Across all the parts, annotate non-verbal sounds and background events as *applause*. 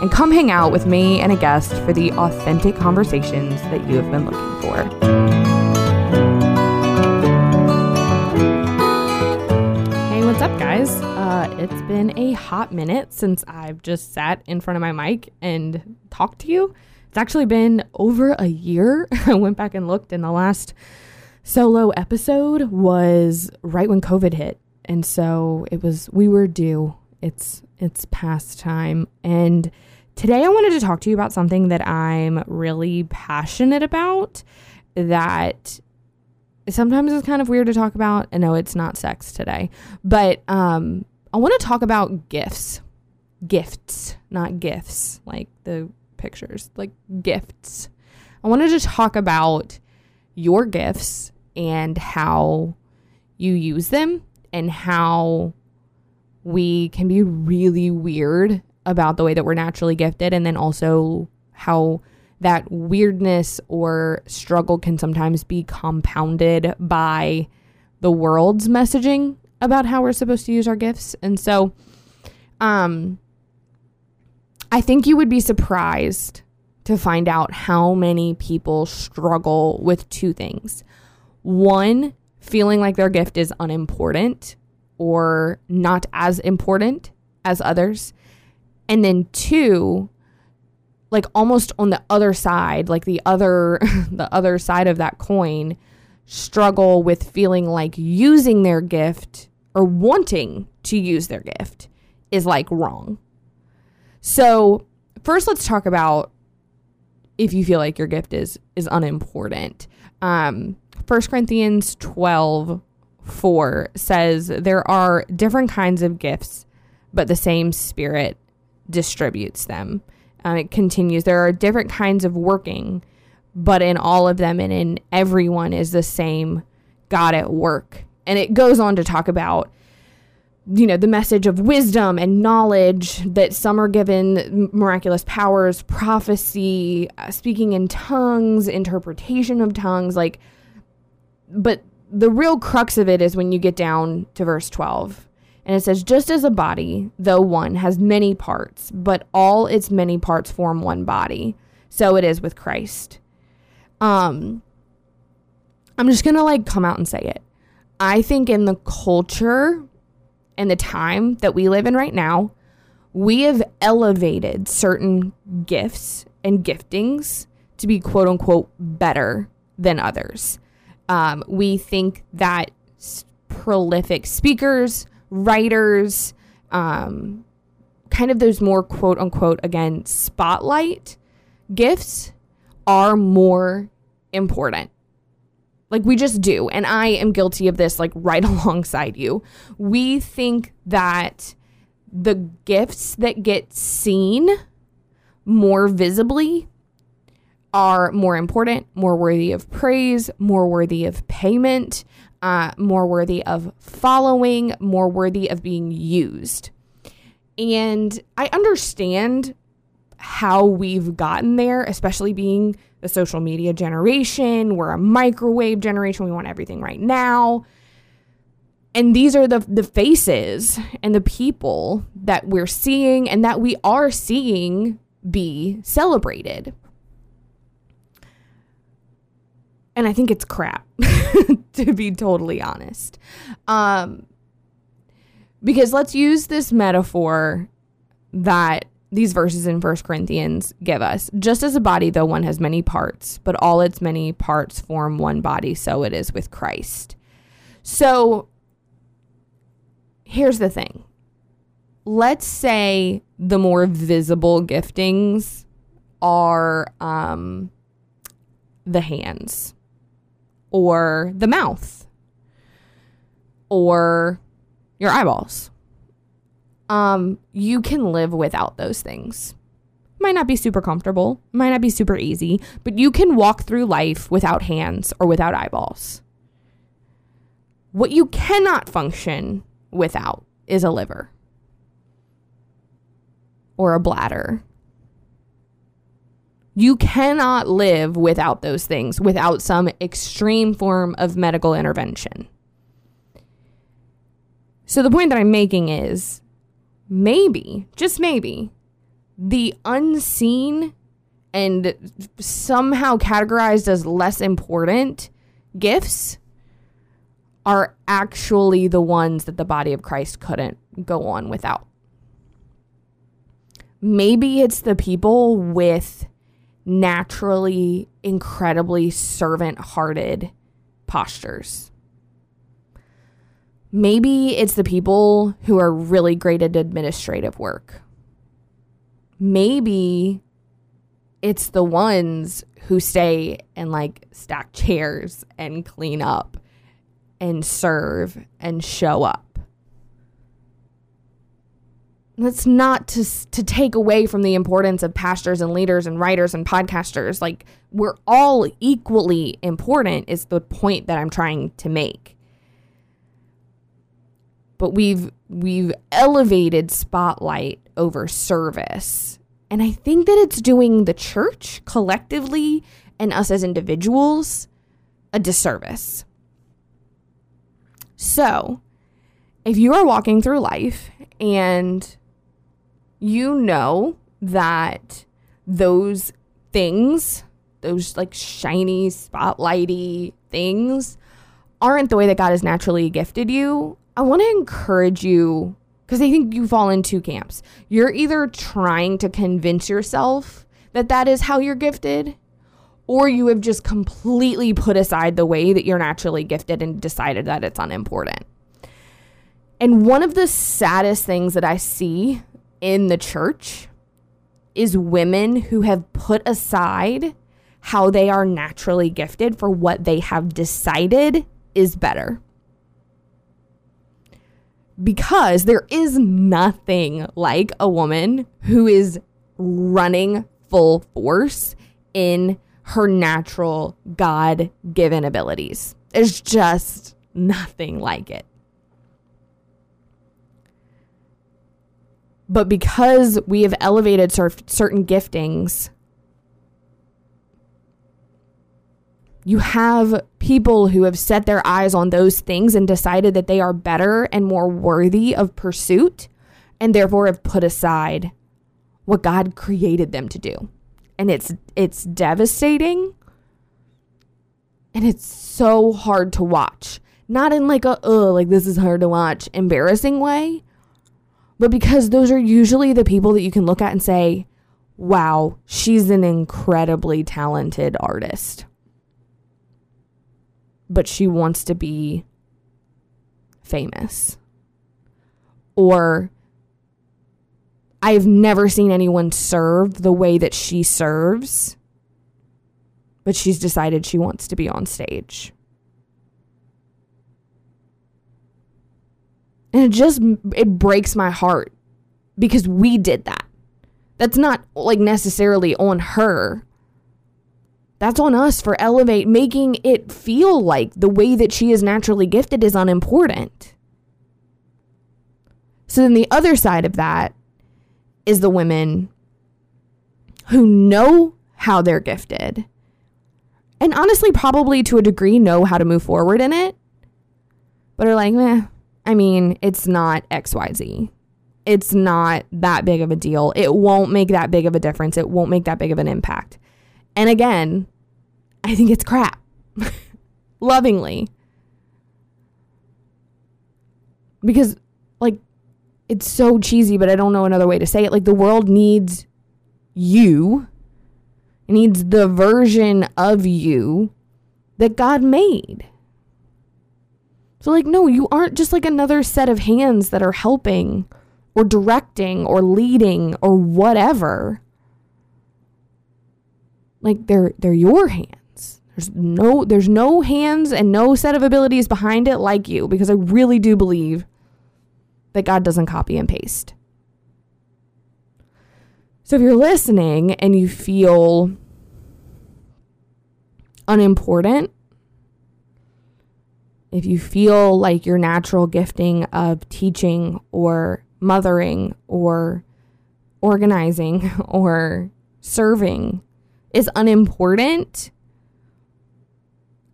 and come hang out with me and a guest for the authentic conversations that you have been looking for. Hey, what's up, guys? Uh, it's been a hot minute since I've just sat in front of my mic and talked to you. It's actually been over a year. *laughs* I went back and looked, and the last solo episode was right when COVID hit. And so it was, we were due. It's, it's past time. And Today, I wanted to talk to you about something that I'm really passionate about that sometimes is kind of weird to talk about. I know it's not sex today, but um, I want to talk about gifts. Gifts, not GIFs, like the pictures, like gifts. I wanted to talk about your gifts and how you use them and how we can be really weird about the way that we're naturally gifted and then also how that weirdness or struggle can sometimes be compounded by the world's messaging about how we're supposed to use our gifts. And so um I think you would be surprised to find out how many people struggle with two things. One, feeling like their gift is unimportant or not as important as others. And then two, like almost on the other side, like the other *laughs* the other side of that coin, struggle with feeling like using their gift or wanting to use their gift is like wrong. So, first let's talk about if you feel like your gift is is unimportant. Um 1 Corinthians 12 4 says there are different kinds of gifts, but the same spirit distributes them. Um, it continues. There are different kinds of working, but in all of them and in everyone is the same God at work. And it goes on to talk about, you know, the message of wisdom and knowledge that some are given miraculous powers, prophecy, uh, speaking in tongues, interpretation of tongues. Like, but the real crux of it is when you get down to verse 12 and it says, just as a body, though one, has many parts, but all its many parts form one body, so it is with Christ. Um, I'm just gonna like come out and say it. I think in the culture and the time that we live in right now, we have elevated certain gifts and giftings to be quote unquote better than others. Um, we think that prolific speakers, writers, um, kind of those more quote unquote, again, spotlight gifts are more important. Like we just do. And I am guilty of this, like *laughs* right alongside you. We think that the gifts that get seen more visibly are more important, more worthy of praise, more worthy of payment, uh, more worthy of following, more worthy of being used. And I understand how we've gotten there, especially being the social media generation. We're a microwave generation. We want everything right now. And these are the, the faces and the people that we're seeing and that we are seeing be celebrated. And I think it's crap. *laughs* to be totally honest. Um, because let's use this metaphor that these verses in First Corinthians give us. Just as a body, though one has many parts, but all its many parts form one body, so it is with Christ. So here's the thing let's say the more visible giftings are um, the hands or the mouth or your eyeballs. Um, you can live without those things. Might not be super comfortable, might not be super easy, but you can walk through life without hands or without eyeballs. What you cannot function without is a liver or a bladder. You cannot live without those things, without some extreme form of medical intervention. So, the point that I'm making is maybe, just maybe, the unseen and somehow categorized as less important gifts are actually the ones that the body of Christ couldn't go on without. Maybe it's the people with naturally incredibly servant hearted postures. Maybe it's the people who are really great at administrative work. Maybe it's the ones who stay and like stack chairs and clean up and serve and show up. That's not to to take away from the importance of pastors and leaders and writers and podcasters. Like we're all equally important is the point that I'm trying to make. But we've we've elevated spotlight over service. And I think that it's doing the church collectively and us as individuals a disservice. So, if you are walking through life and you know that those things, those like shiny, spotlighty things, aren't the way that God has naturally gifted you, I want to encourage you because I think you fall in two camps. You're either trying to convince yourself that that is how you're gifted, or you have just completely put aside the way that you're naturally gifted and decided that it's unimportant. And one of the saddest things that I see in the church is women who have put aside how they are naturally gifted for what they have decided is better. Because there is nothing like a woman who is running full force in her natural God given abilities. There's just nothing like it. But because we have elevated certain giftings, you have people who have set their eyes on those things and decided that they are better and more worthy of pursuit, and therefore have put aside what God created them to do. And it's it's devastating and it's so hard to watch. Not in like a oh like this is hard to watch embarrassing way but because those are usually the people that you can look at and say wow she's an incredibly talented artist but she wants to be famous or I've never seen anyone serve the way that she serves, but she's decided she wants to be on stage. And it just it breaks my heart because we did that. That's not like necessarily on her. That's on us for elevate making it feel like the way that she is naturally gifted is unimportant. So then the other side of that is the women who know how they're gifted and honestly probably to a degree know how to move forward in it but are like meh i mean it's not xyz it's not that big of a deal it won't make that big of a difference it won't make that big of an impact and again i think it's crap *laughs* lovingly because like it's so cheesy, but I don't know another way to say it. Like the world needs you. It needs the version of you that God made. So like no, you aren't just like another set of hands that are helping or directing or leading or whatever. Like they're they're your hands. There's no there's no hands and no set of abilities behind it like you because I really do believe that God doesn't copy and paste. So if you're listening and you feel unimportant, if you feel like your natural gifting of teaching or mothering or organizing *laughs* or serving is unimportant,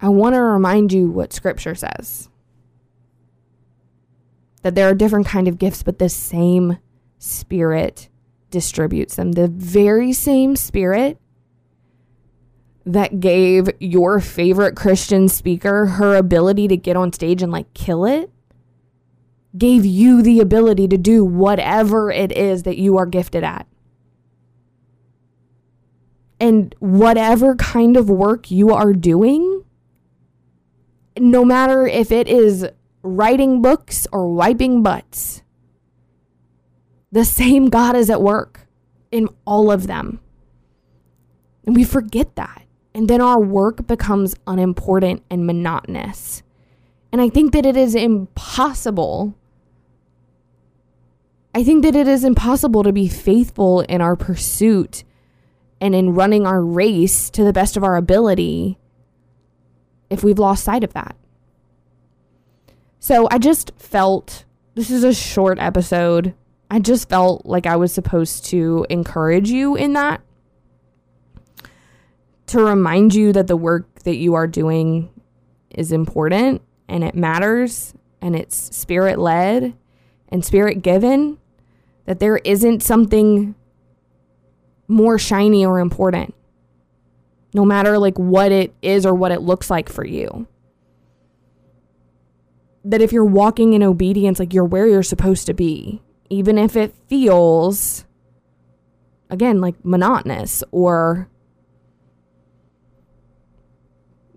I want to remind you what scripture says. That there are different kind of gifts but the same spirit distributes them. The very same spirit that gave your favorite Christian speaker her ability to get on stage and like kill it gave you the ability to do whatever it is that you are gifted at. And whatever kind of work you are doing, no matter if it is writing books or wiping butts, the same God is at work in all of them. And we forget that. And then our work becomes unimportant and monotonous. And I think that it is impossible. I think that it is impossible to be faithful in our pursuit and in running our race to the best of our ability if we've lost sight of that. So I just felt this is a short episode. I just felt like I was supposed to encourage you in that. To remind you that the work that you are doing is important and it matters and it's spirit led and spirit given. That there isn't something more shiny or important, no matter like what it is or what it looks like for you that if you're walking in obedience, like you're where you're supposed to be, even if it feels, again, like monotonous or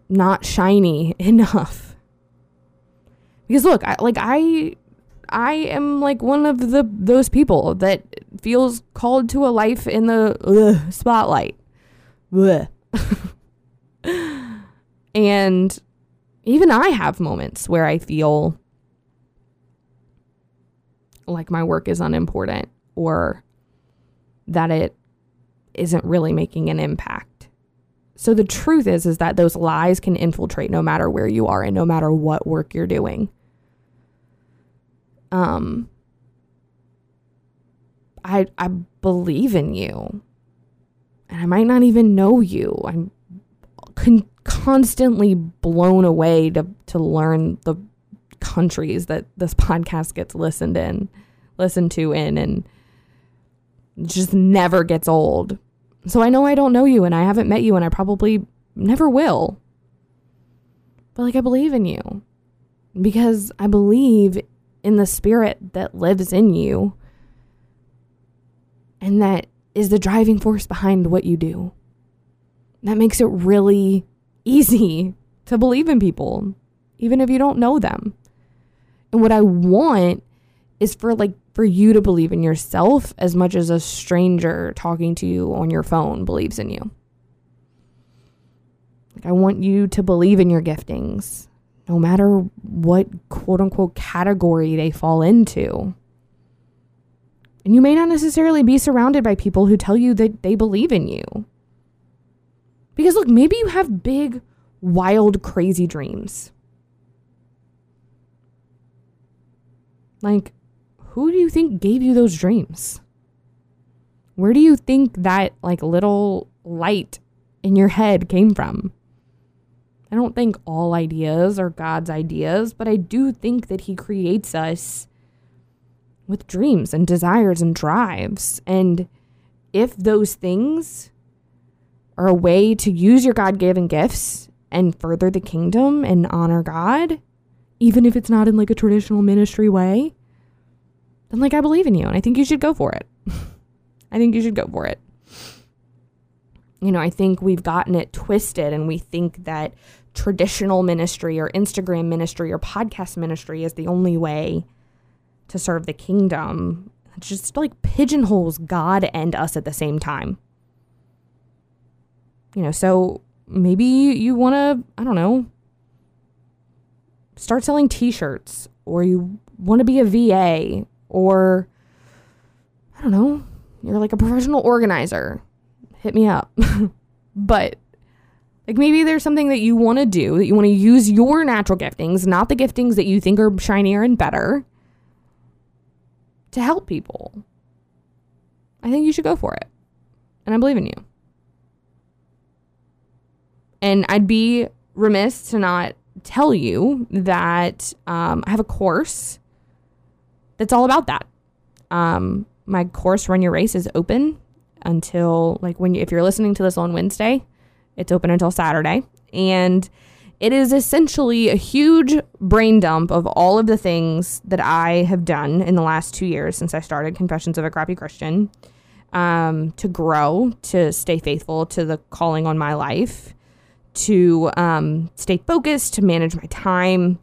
not shiny *laughs* enough. Because look, I, like I I am like one of the those people that feels called to a life in the ugh, spotlight. *laughs* and even I have moments where I feel like my work is unimportant or that it isn't really making an impact. So the truth is is that those lies can infiltrate no matter where you are and no matter what work you're doing. Um I I believe in you. And I might not even know you. I'm con- constantly blown away to to learn the countries that this podcast gets listened in, listened to in, and just never gets old. So I know I don't know you and I haven't met you and I probably never will. But like I believe in you because I believe in the spirit that lives in you and that is the driving force behind what you do. That makes it really easy to believe in people, even if you don't know them. And what I want is for like for you to believe in yourself as much as a stranger talking to you on your phone believes in you. Like I want you to believe in your giftings, no matter what quote unquote category they fall into. And you may not necessarily be surrounded by people who tell you that they believe in you. Because look, maybe you have big, wild, crazy dreams. Like, who do you think gave you those dreams? Where do you think that like little light in your head came from? I don't think all ideas are God's ideas, but I do think that He creates us with dreams and desires and drives. And if those things are a way to use your God given gifts and further the kingdom and honor God, even if it's not in like a traditional ministry way, then like I believe in you and I think you should go for it. *laughs* I think you should go for it. You know, I think we've gotten it twisted and we think that traditional ministry or Instagram ministry or podcast ministry is the only way to serve the kingdom. It just like pigeonholes God and us at the same time. You know, so maybe you want to, I don't know, start selling t shirts or you want to be a VA or I don't know, you're like a professional organizer, hit me up. *laughs* but like maybe there's something that you want to do that you want to use your natural giftings, not the giftings that you think are shinier and better, to help people. I think you should go for it. And I believe in you. And I'd be remiss to not tell you that um, I have a course that's all about that. Um, my course, Run Your Race, is open until like when you, if you're listening to this on Wednesday, it's open until Saturday. And it is essentially a huge brain dump of all of the things that I have done in the last two years since I started Confessions of a Crappy Christian um, to grow, to stay faithful to the calling on my life, to um, stay focused, to manage my time.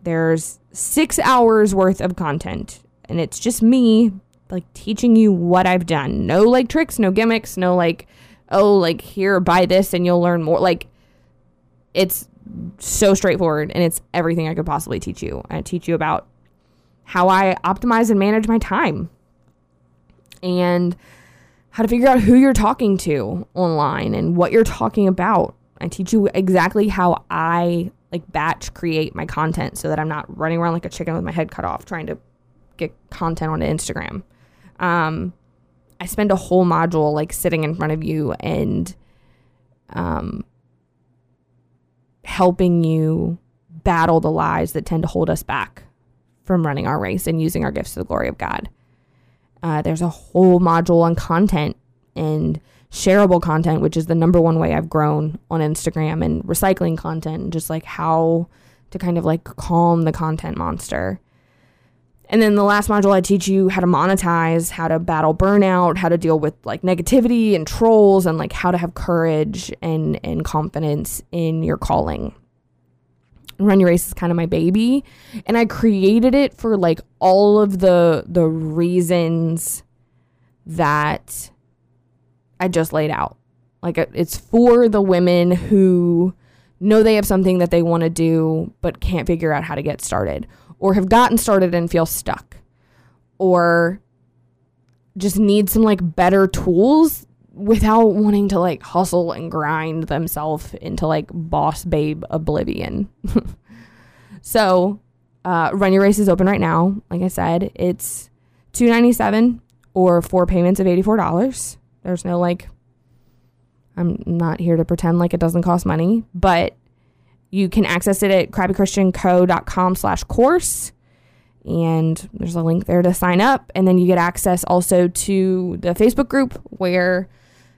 There's six hours worth of content, and it's just me like teaching you what I've done. No like tricks, no gimmicks, no like, oh, like here, buy this and you'll learn more. Like, it's so straightforward and it's everything I could possibly teach you. I teach you about how I optimize and manage my time and how to figure out who you're talking to online and what you're talking about. I teach you exactly how I like batch create my content so that I'm not running around like a chicken with my head cut off trying to get content onto Instagram. Um, I spend a whole module like sitting in front of you and um, helping you battle the lies that tend to hold us back from running our race and using our gifts to the glory of God. Uh, there's a whole module on content and shareable content, which is the number one way I've grown on Instagram and recycling content, and just like how to kind of like calm the content monster. And then the last module, I teach you how to monetize, how to battle burnout, how to deal with like negativity and trolls, and like how to have courage and, and confidence in your calling. Run Your Race is kind of my baby. And I created it for like all of the the reasons that I just laid out. Like it's for the women who know they have something that they want to do but can't figure out how to get started or have gotten started and feel stuck or just need some like better tools without wanting to like hustle and grind themselves into like boss babe oblivion. *laughs* so, uh, Run Your Race is open right now. Like I said, it's two ninety seven or four payments of eighty four dollars. There's no like. I'm not here to pretend like it doesn't cost money, but you can access it at crappychristianco.com slash course. And there's a link there to sign up. And then you get access also to the Facebook group where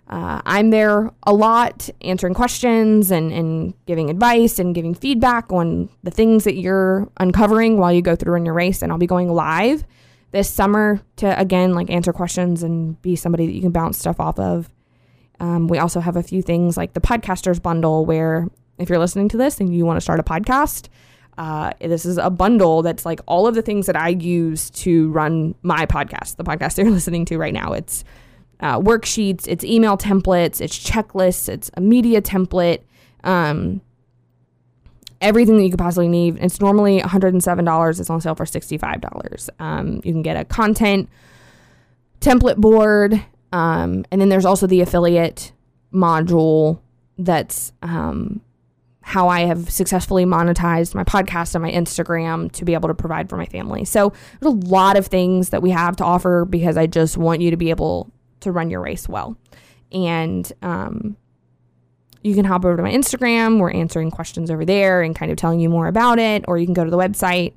uh, I'm there a lot answering questions and, and giving advice and giving feedback on the things that you're uncovering while you go through in your race. And I'll be going live this summer to, again, like answer questions and be somebody that you can bounce stuff off of. Um, we also have a few things like the podcasters bundle where if you're listening to this and you want to start a podcast, uh, this is a bundle that's like all of the things that I use to run my podcast, the podcast *laughs* you're listening to right now. It's uh, worksheets, it's email templates, it's checklists, it's a media template, um, everything that you could possibly need. It's normally $107. It's on sale for $65. Um, you can get a content template board. Um, and then there's also the affiliate module that's um, how I have successfully monetized my podcast and my Instagram to be able to provide for my family. So there's a lot of things that we have to offer because I just want you to be able to run your race well. And um, you can hop over to my Instagram. We're answering questions over there and kind of telling you more about it, or you can go to the website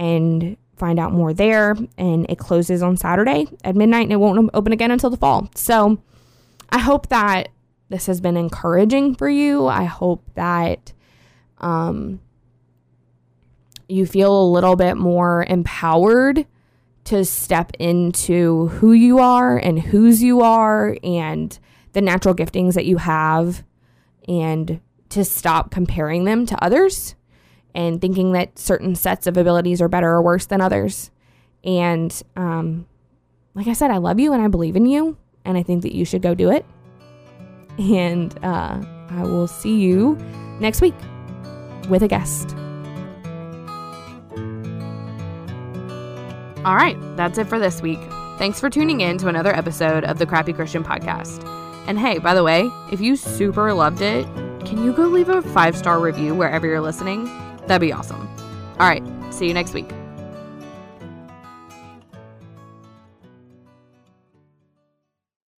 and find out more there. And it closes on Saturday at midnight and it won't open again until the fall. So I hope that this has been encouraging for you. I hope that um, you feel a little bit more empowered to step into who you are and whose you are and the natural giftings that you have and to stop comparing them to others and thinking that certain sets of abilities are better or worse than others. And um, like I said, I love you and I believe in you, and I think that you should go do it. And uh, I will see you next week with a guest. All right, that's it for this week. Thanks for tuning in to another episode of the Crappy Christian Podcast. And hey, by the way, if you super loved it, can you go leave a five star review wherever you're listening? That'd be awesome. All right, see you next week.